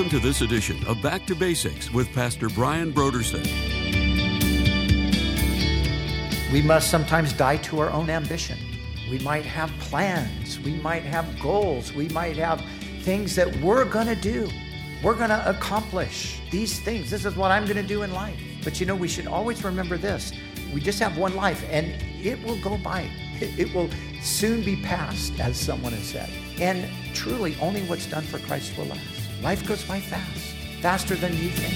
Welcome to this edition of Back to Basics with Pastor Brian Brodersen. We must sometimes die to our own ambition. We might have plans, we might have goals, we might have things that we're going to do. We're going to accomplish these things. This is what I'm going to do in life. But you know, we should always remember this we just have one life and it will go by. It will soon be past, as someone has said. And truly, only what's done for Christ will last. Life goes by fast, faster than you think.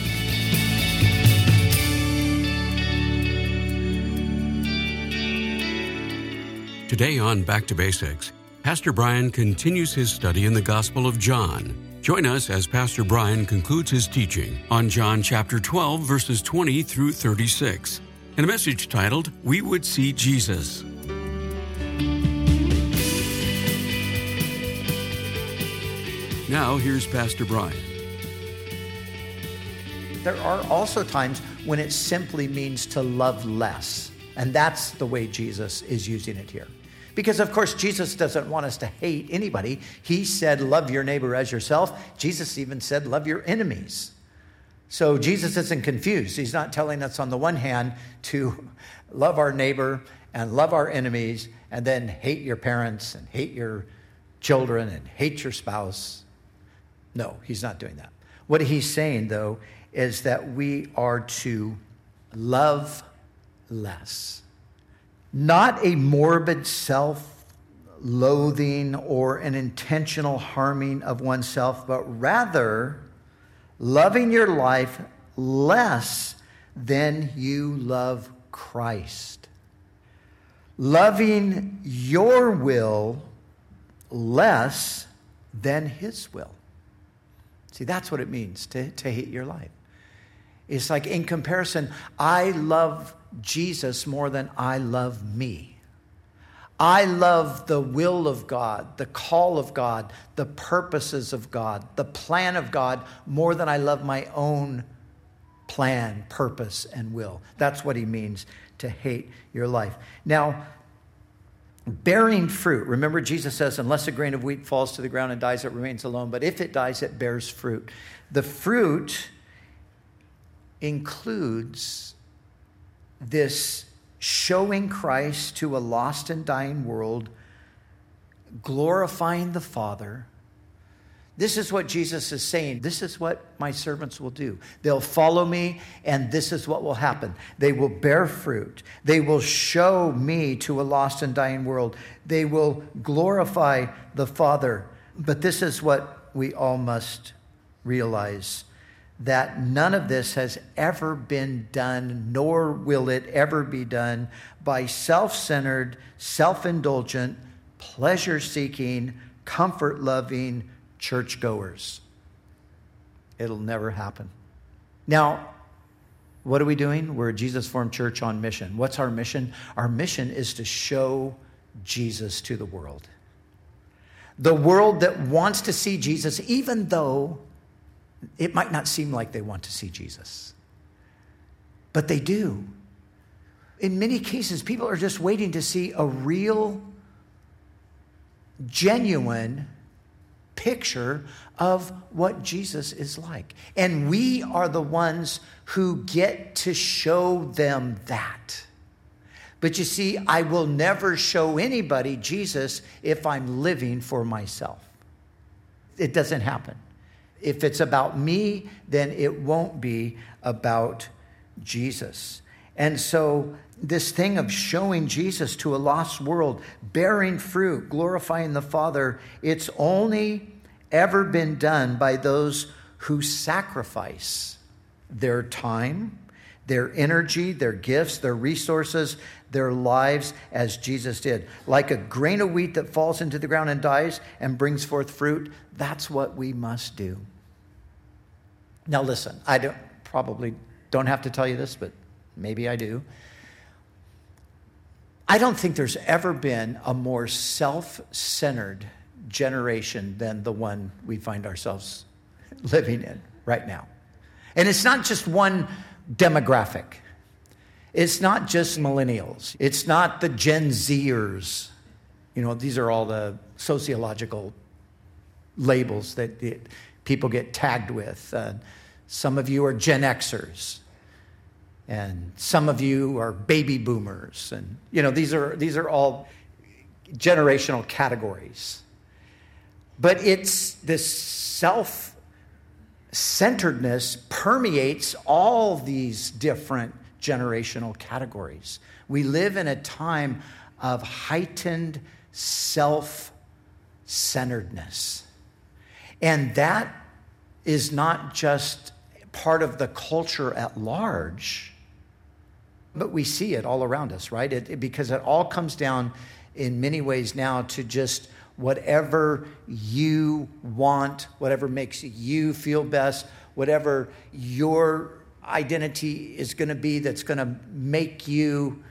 Today on Back to Basics, Pastor Brian continues his study in the Gospel of John. Join us as Pastor Brian concludes his teaching on John chapter 12, verses 20 through 36, in a message titled, We Would See Jesus. Now, here's Pastor Brian. There are also times when it simply means to love less. And that's the way Jesus is using it here. Because, of course, Jesus doesn't want us to hate anybody. He said, Love your neighbor as yourself. Jesus even said, Love your enemies. So Jesus isn't confused. He's not telling us, on the one hand, to love our neighbor and love our enemies, and then hate your parents and hate your children and hate your spouse. No, he's not doing that. What he's saying, though, is that we are to love less not a morbid self loathing or an intentional harming of oneself, but rather loving your life less than you love Christ. Loving your will less than His will. See, that's what it means to, to hate your life. It's like, in comparison, I love Jesus more than I love me. I love the will of God, the call of God, the purposes of God, the plan of God more than I love my own plan, purpose, and will. That's what he means to hate your life. Now, bearing fruit. Remember, Jesus says, unless a grain of wheat falls to the ground and dies, it remains alone. But if it dies, it bears fruit. The fruit includes this showing Christ to a lost and dying world, glorifying the Father. This is what Jesus is saying. This is what my servants will do. They'll follow me, and this is what will happen. They will bear fruit. They will show me to a lost and dying world. They will glorify the Father. But this is what we all must realize that none of this has ever been done, nor will it ever be done by self centered, self indulgent, pleasure seeking, comfort loving churchgoers. It'll never happen. Now, what are we doing? We're a Jesus Formed Church on mission. What's our mission? Our mission is to show Jesus to the world. The world that wants to see Jesus, even though it might not seem like they want to see Jesus, but they do. In many cases, people are just waiting to see a real, genuine picture of what Jesus is like. And we are the ones who get to show them that. But you see, I will never show anybody Jesus if I'm living for myself. It doesn't happen. If it's about me, then it won't be about Jesus. And so, this thing of showing Jesus to a lost world, bearing fruit, glorifying the Father, it's only ever been done by those who sacrifice their time, their energy, their gifts, their resources, their lives as Jesus did. Like a grain of wheat that falls into the ground and dies and brings forth fruit, that's what we must do. Now, listen, I don't, probably don't have to tell you this, but maybe I do. I don't think there's ever been a more self centered generation than the one we find ourselves living in right now. And it's not just one demographic, it's not just millennials, it's not the Gen Zers. You know, these are all the sociological labels that people get tagged with. Uh, some of you are Gen Xers, and some of you are baby boomers, and you know these are these are all generational categories. But it's this self centeredness permeates all these different generational categories. We live in a time of heightened self centeredness. And that is not just part of the culture at large, but we see it all around us, right? It, it, because it all comes down in many ways now to just whatever you want, whatever makes you feel best, whatever your identity is going to be that's going to make you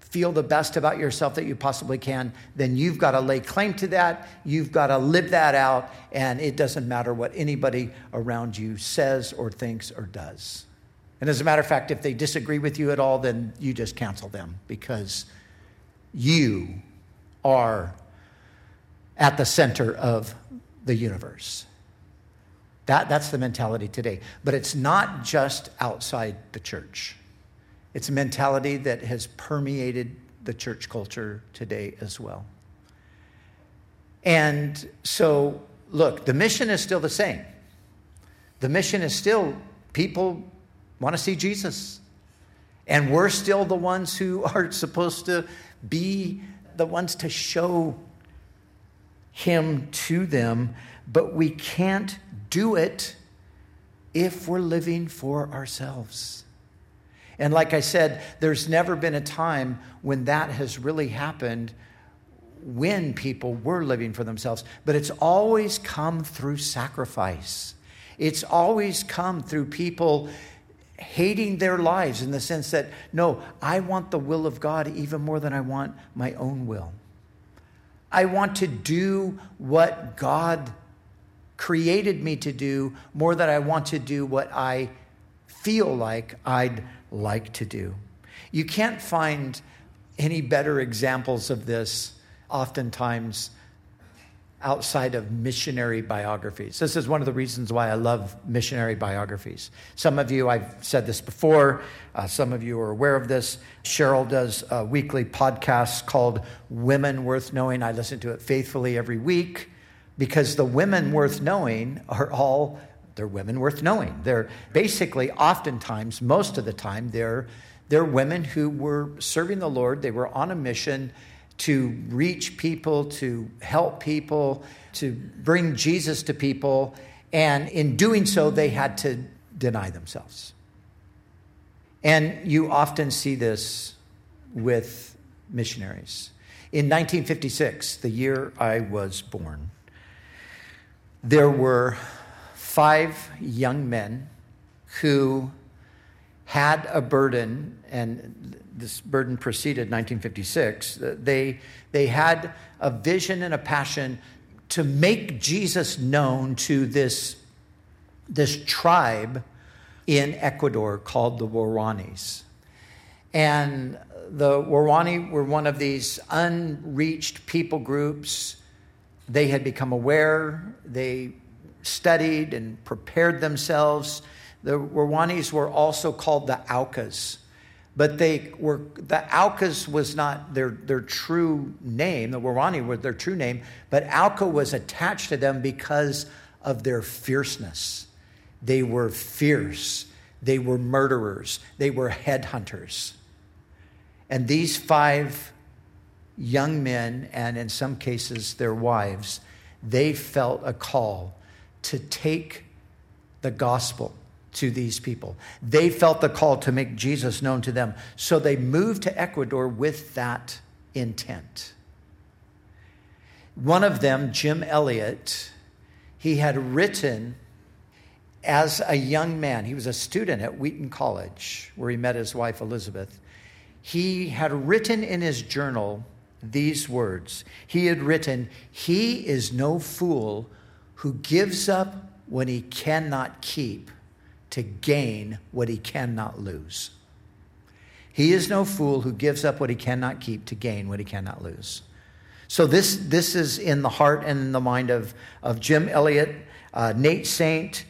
feel the best about yourself that you possibly can, then you've got to lay claim to that. You've got to live that out. And it doesn't matter what anybody around you says or thinks or does. And as a matter of fact, if they disagree with you at all, then you just cancel them because you are at the center of the universe. That, that's the mentality today. But it's not just outside the church, it's a mentality that has permeated the church culture today as well. And so, look, the mission is still the same. The mission is still people want to see Jesus. And we're still the ones who are supposed to be the ones to show him to them, but we can't do it if we're living for ourselves. And like I said, there's never been a time when that has really happened when people were living for themselves, but it's always come through sacrifice. It's always come through people hating their lives in the sense that, no, I want the will of God even more than I want my own will. I want to do what God created me to do more than I want to do what I feel like I'd like to do. You can't find any better examples of this oftentimes outside of missionary biographies. This is one of the reasons why I love missionary biographies. Some of you, I've said this before, uh, some of you are aware of this. Cheryl does a weekly podcast called Women Worth Knowing. I listen to it faithfully every week because the women worth knowing are all they're women worth knowing. They're basically oftentimes most of the time they're they're women who were serving the Lord, they were on a mission to reach people, to help people, to bring Jesus to people. And in doing so, they had to deny themselves. And you often see this with missionaries. In 1956, the year I was born, there were five young men who had a burden, and this burden preceded 1956. Uh, they, they had a vision and a passion to make Jesus known to this, this tribe in Ecuador called the Waorani. And the Waorani were one of these unreached people groups. They had become aware, they studied and prepared themselves the Waorani were also called the Aucas, but they were the Aucas was not their, their true name. The Waorani were their true name, but Auca was attached to them because of their fierceness. They were fierce. They were murderers. They were headhunters. And these five young men, and in some cases their wives, they felt a call to take the gospel to these people. They felt the call to make Jesus known to them. So they moved to Ecuador with that intent. One of them, Jim Elliot, he had written as a young man, he was a student at Wheaton College where he met his wife Elizabeth. He had written in his journal these words. He had written, He is no fool who gives up when he cannot keep to gain what he cannot lose. He is no fool who gives up what he cannot keep to gain what he cannot lose. So this, this is in the heart and in the mind of, of Jim Elliot, uh, Nate Saint,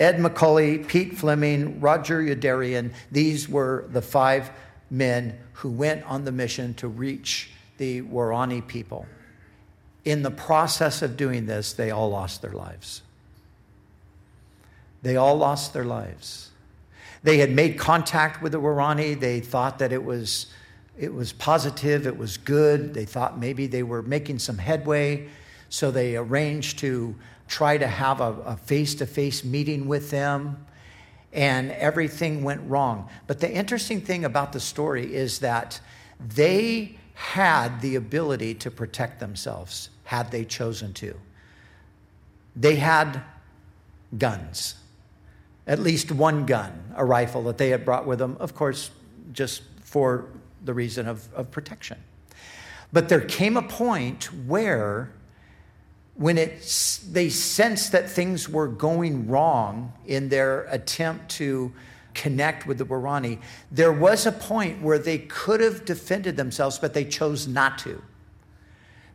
Ed McCully, Pete Fleming, Roger Youderian. These were the five men who went on the mission to reach the Waorani people. In the process of doing this, they all lost their lives. They all lost their lives. They had made contact with the Waorani. They thought that it was, it was positive, it was good. They thought maybe they were making some headway. So they arranged to try to have a face to face meeting with them, and everything went wrong. But the interesting thing about the story is that they had the ability to protect themselves had they chosen to. They had guns at least one gun, a rifle that they had brought with them, of course, just for the reason of, of protection. But there came a point where, when it, they sensed that things were going wrong in their attempt to connect with the Waorani, there was a point where they could have defended themselves, but they chose not to.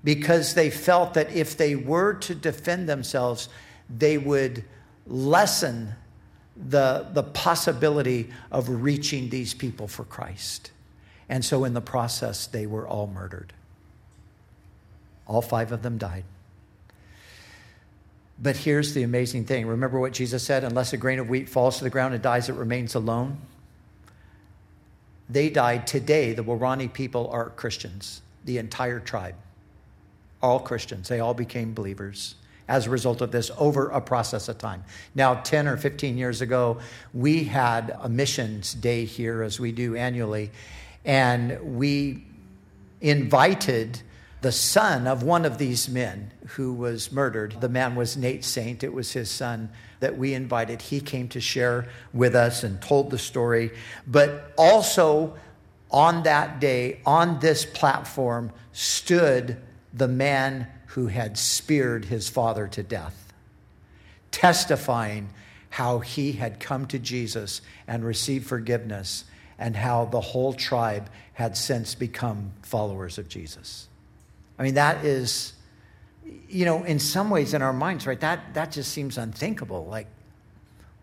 Because they felt that if they were to defend themselves, they would lessen the, the possibility of reaching these people for Christ. And so, in the process, they were all murdered. All five of them died. But here's the amazing thing remember what Jesus said unless a grain of wheat falls to the ground and dies, it remains alone? They died today. The Waorani people are Christians, the entire tribe. All Christians. They all became believers as a result of this over a process of time. Now, 10 or 15 years ago, we had a missions day here, as we do annually, and we invited the son of one of these men who was murdered. The man was Nate Saint, it was his son that we invited. He came to share with us and told the story, but also on that day, on this platform, stood the man who had speared his father to death, testifying how he had come to Jesus and received forgiveness, and how the whole tribe had since become followers of Jesus. I mean, that is, you know, in some ways in our minds, right? That, that just seems unthinkable. Like,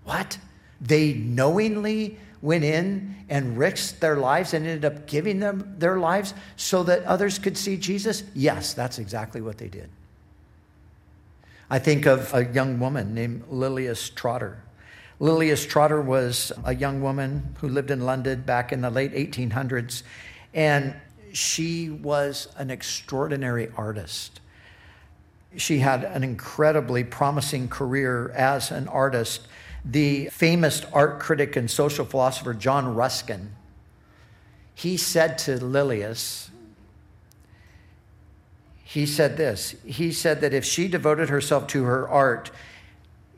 what? They knowingly went in and risked their lives and ended up giving them their lives so that others could see Jesus? Yes, that's exactly what they did. I think of a young woman named Lilias Trotter. Lilias Trotter was a young woman who lived in London back in the late 1800s, and she was an extraordinary artist. She had an incredibly promising career as an artist the famous art critic and social philosopher John Ruskin, he said to Lilias, he said this. He said that if she devoted herself to her art,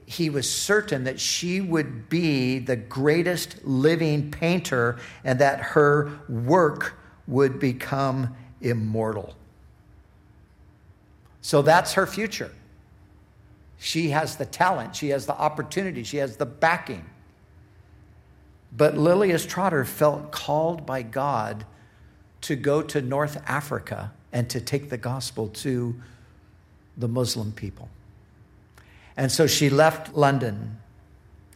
he was certain that she would be the greatest living painter and that her work would become immortal. So that's her future. She has the talent, she has the opportunity, she has the backing. But Lilias Trotter felt called by God to go to North Africa and to take the gospel to the Muslim people. And so she left London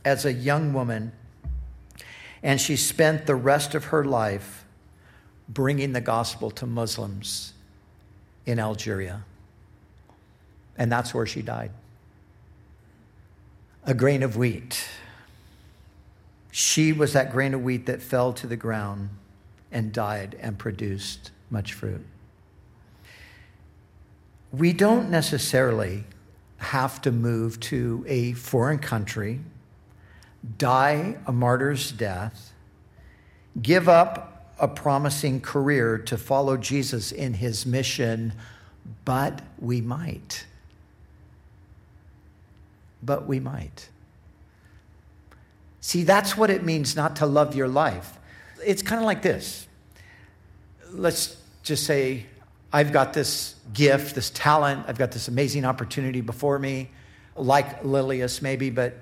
as a young woman and she spent the rest of her life bringing the gospel to Muslims in Algeria. And that's where she died a grain of wheat. She was that grain of wheat that fell to the ground and died and produced much fruit. We don't necessarily have to move to a foreign country, die a martyr's death, give up a promising career to follow Jesus in his mission, but we might but we might. See, that's what it means not to love your life. It's kind of like this. Let's just say, I've got this gift, this talent, I've got this amazing opportunity before me, like Lilias maybe, but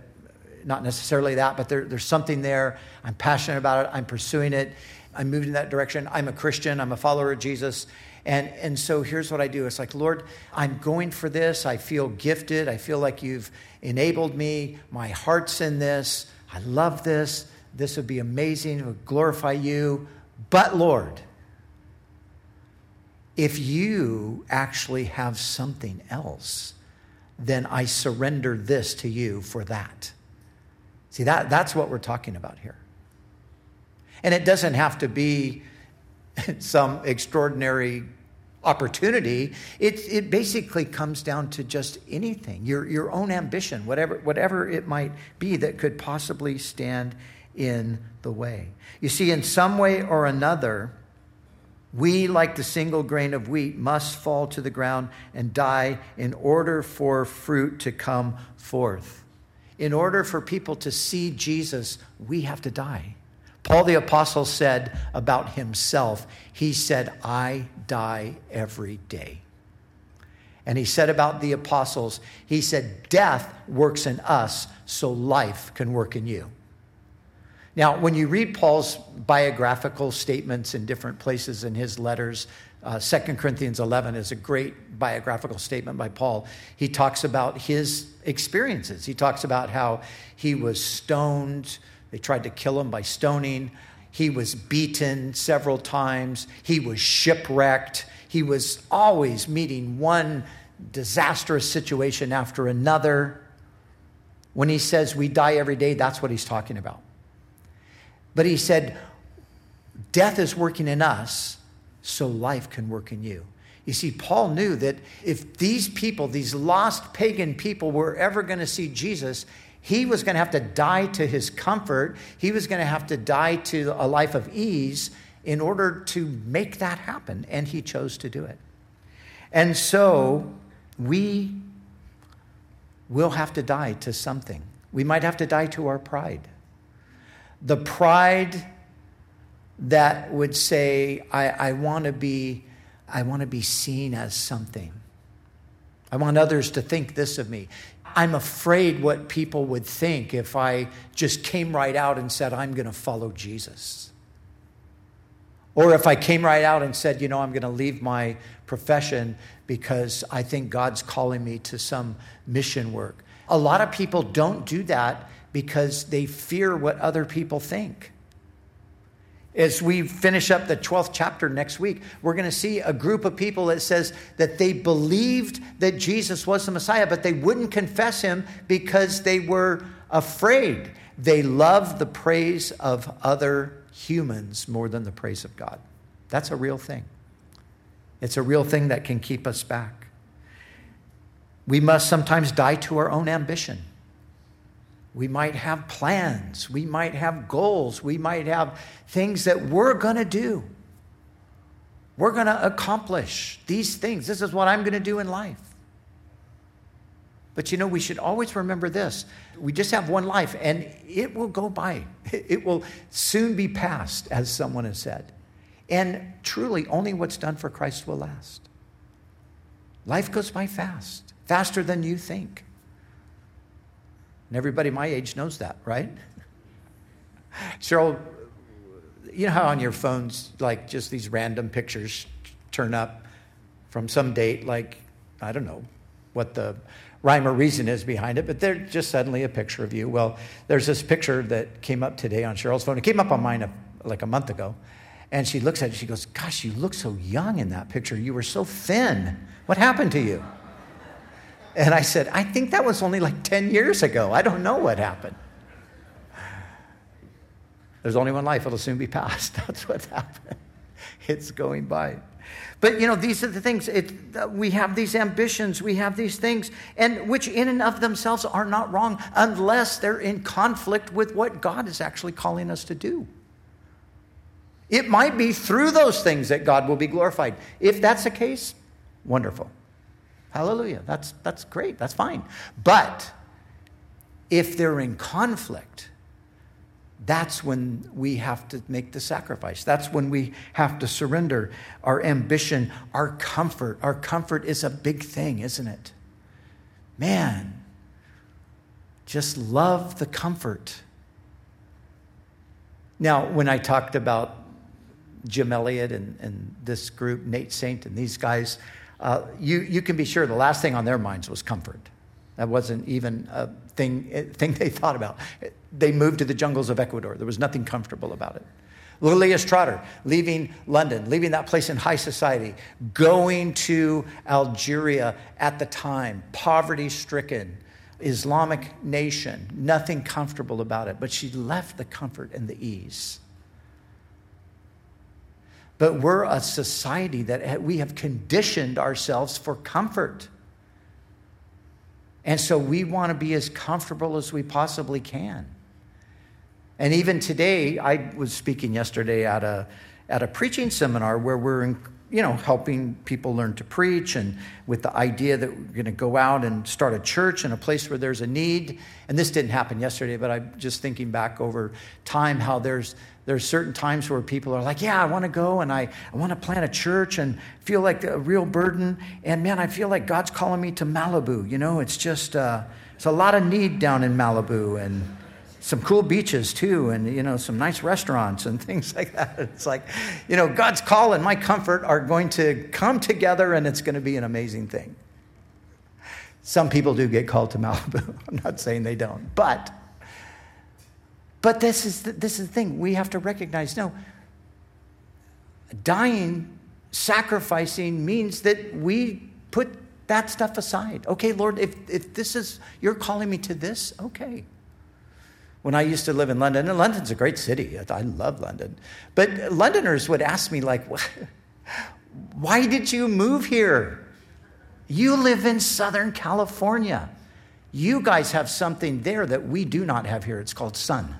not necessarily that, but there, there's something there. I'm passionate about it, I'm pursuing it, I'm moving in that direction. I'm a Christian, I'm a follower of Jesus, And, and so here's what I do it's like, Lord, I'm going for this. I feel gifted. I feel like you've enabled me. My heart's in this. I love this. This would be amazing. It would glorify you. But, Lord, if you actually have something else, then I surrender this to you for that. See, that, that's what we're talking about here. And it doesn't have to be some extraordinary opportunity. It, it basically comes down to just anything, your, your own ambition, whatever, whatever it might be that could possibly stand in the way. You see, in some way or another, we, like the single grain of wheat, must fall to the ground and die in order for fruit to come forth. In order for people to see Jesus, we have to die. Paul the Apostle said about himself, he said, I die every day. And he said about the apostles, he said, Death works in us so life can work in you. Now, when you read Paul's biographical statements in different places in his letters, uh, 2 Corinthians 11 is a great biographical statement by Paul. He talks about his experiences. He talks about how he was stoned, they tried to kill him by stoning. He was beaten several times, he was shipwrecked. He was always meeting one disastrous situation after another. When he says we die every day, that's what he's talking about. But he said, Death is working in us, so life can work in you. You see, Paul knew that if these people, these lost pagan people, were ever going to see Jesus, he was going to have to die to his comfort. He was going to have to die to a life of ease in order to make that happen. And he chose to do it. And so we will have to die to something. We might have to die to our pride the pride that would say, I, I want to be, I want to be seen as something. I want others to think this of me. I'm afraid what people would think if I just came right out and said, I'm going to follow Jesus. Or if I came right out and said, you know, I'm going to leave my profession because I think God's calling me to some mission work. A lot of people don't do that because they fear what other people think. As we finish up the 12th chapter next week, we're going to see a group of people that says that they believed that Jesus was the Messiah, but they wouldn't confess him because they were afraid. They loved the praise of other humans more than the praise of God. That's a real thing. It's a real thing that can keep us back. We must sometimes die to our own ambition. We might have plans. We might have goals. We might have things that we're going to do. We're going to accomplish these things. This is what I'm going to do in life. But you know, we should always remember this. We just have one life and it will go by. It will soon be past, as someone has said. And truly, only what's done for Christ will last. Life goes by fast, faster than you think. And everybody my age knows that, right? Cheryl, you know how on your phones, like just these random pictures turn up from some date, like, I don't know what the rhyme or reason is behind it, but they're just suddenly a picture of you. Well, there's this picture that came up today on Cheryl's phone. It came up on mine a, like a month ago. And she looks at it, she goes, Gosh, you look so young in that picture. You were so thin. What happened to you? And I said, I think that was only like 10 years ago. I don't know what happened. There's only one life, it'll soon be past. That's what's happened. It's going by. But you know, these are the things. It, we have these ambitions, we have these things, and which in and of themselves are not wrong unless they're in conflict with what God is actually calling us to do. It might be through those things that God will be glorified. If that's the case, wonderful. Hallelujah. That's, that's great. That's fine. But if they're in conflict, that's when we have to make the sacrifice. That's when we have to surrender our ambition, our comfort. Our comfort is a big thing, isn't it? Man, just love the comfort. Now, when I talked about Jim Elliot and, and this group, Nate Saint and these guys, uh, you, you can be sure the last thing on their minds was comfort. That wasn't even a thing, a thing they thought about. They moved to the jungles of Ecuador. There was nothing comfortable about it. Lilias Trotter, leaving London, leaving that place in high society, going to Algeria at the time, poverty stricken, Islamic nation, nothing comfortable about it. But she left the comfort and the ease. But we're a society that we have conditioned ourselves for comfort. And so we want to be as comfortable as we possibly can. And even today, I was speaking yesterday at a, at a preaching seminar where we're, in, you know, helping people learn to preach and with the idea that we're going to go out and start a church in a place where there's a need. And this didn't happen yesterday, but I'm just thinking back over time how there's, there's certain times where people are like, yeah, I want to go and I, I want to plant a church and feel like a real burden. And man, I feel like God's calling me to Malibu. You know, it's just, uh, it's a lot of need down in Malibu. And, some cool beaches too and you know some nice restaurants and things like that. It's like you know god's call and my comfort are going to come together and it's going to be an amazing thing. Some people do get called to malibu. I'm not saying they don't. But but this is the, this is the thing. We have to recognize no dying sacrificing means that we put that stuff aside. Okay lord if, if this is you're calling me to this okay when I used to live in London, and London's a great city. I love London. But Londoners would ask me, like, why did you move here? You live in Southern California. You guys have something there that we do not have here. It's called sun.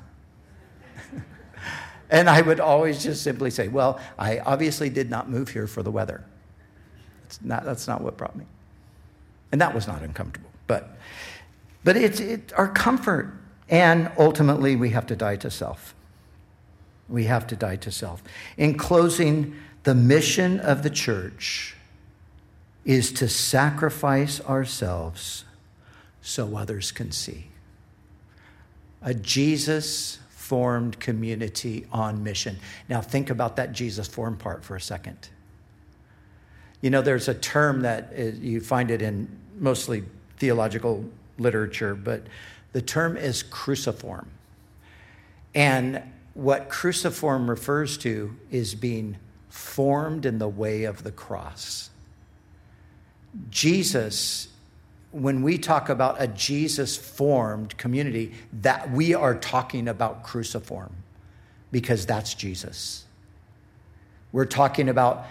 and I would always just simply say, well, I obviously did not move here for the weather. Not, that's not what brought me. And that was not uncomfortable. But, but it's it, our comfort and ultimately, we have to die to self. We have to die to self. In closing, the mission of the church is to sacrifice ourselves so others can see. A Jesus formed community on mission. Now, think about that Jesus formed part for a second. You know, there's a term that is, you find it in mostly theological literature, but the term is cruciform. And what cruciform refers to is being formed in the way of the cross. Jesus, when we talk about a Jesus formed community, that we are talking about cruciform because that's Jesus. We're talking about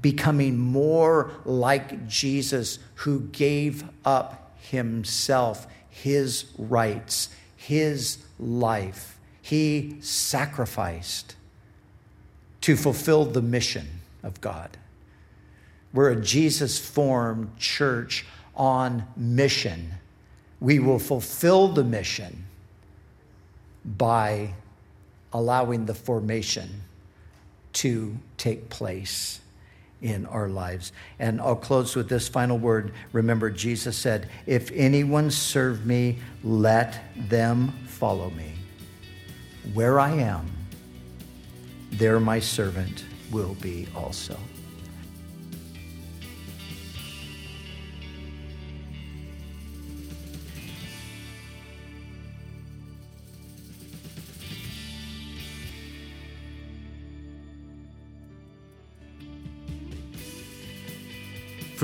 becoming more like Jesus who gave up himself his rights, his life. He sacrificed to fulfill the mission of God. We're a Jesus formed church on mission. We will fulfill the mission by allowing the formation to take place in our lives. And I'll close with this final word. Remember, Jesus said, If anyone serve me, let them follow me. Where I am, there my servant will be also.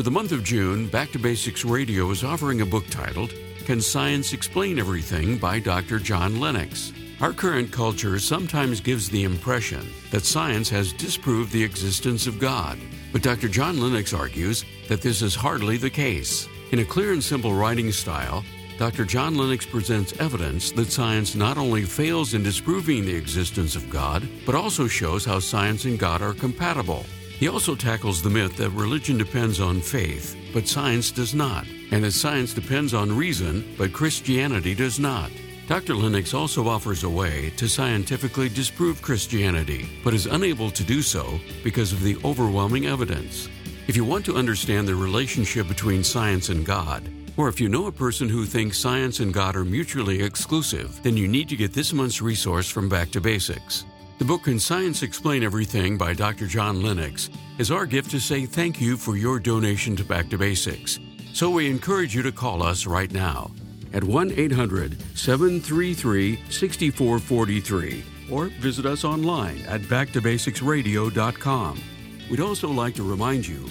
For the month of June, Back to Basics Radio is offering a book titled Can Science Explain Everything by Dr. John Lennox. Our current culture sometimes gives the impression that science has disproved the existence of God. But Dr. John Lennox argues that this is hardly the case. In a clear and simple writing style, Dr. John Lennox presents evidence that science not only fails in disproving the existence of God, but also shows how science and God are compatible. He also tackles the myth that religion depends on faith, but science does not, and that science depends on reason, but Christianity does not. Dr. Lennox also offers a way to scientifically disprove Christianity, but is unable to do so because of the overwhelming evidence. If you want to understand the relationship between science and God, or if you know a person who thinks science and God are mutually exclusive, then you need to get this month's resource from Back to Basics. The book Can Science Explain Everything by Dr. John Lennox is our gift to say thank you for your donation to Back to Basics. So we encourage you to call us right now at 1 800 733 6443 or visit us online at backtobasicsradio.com. We'd also like to remind you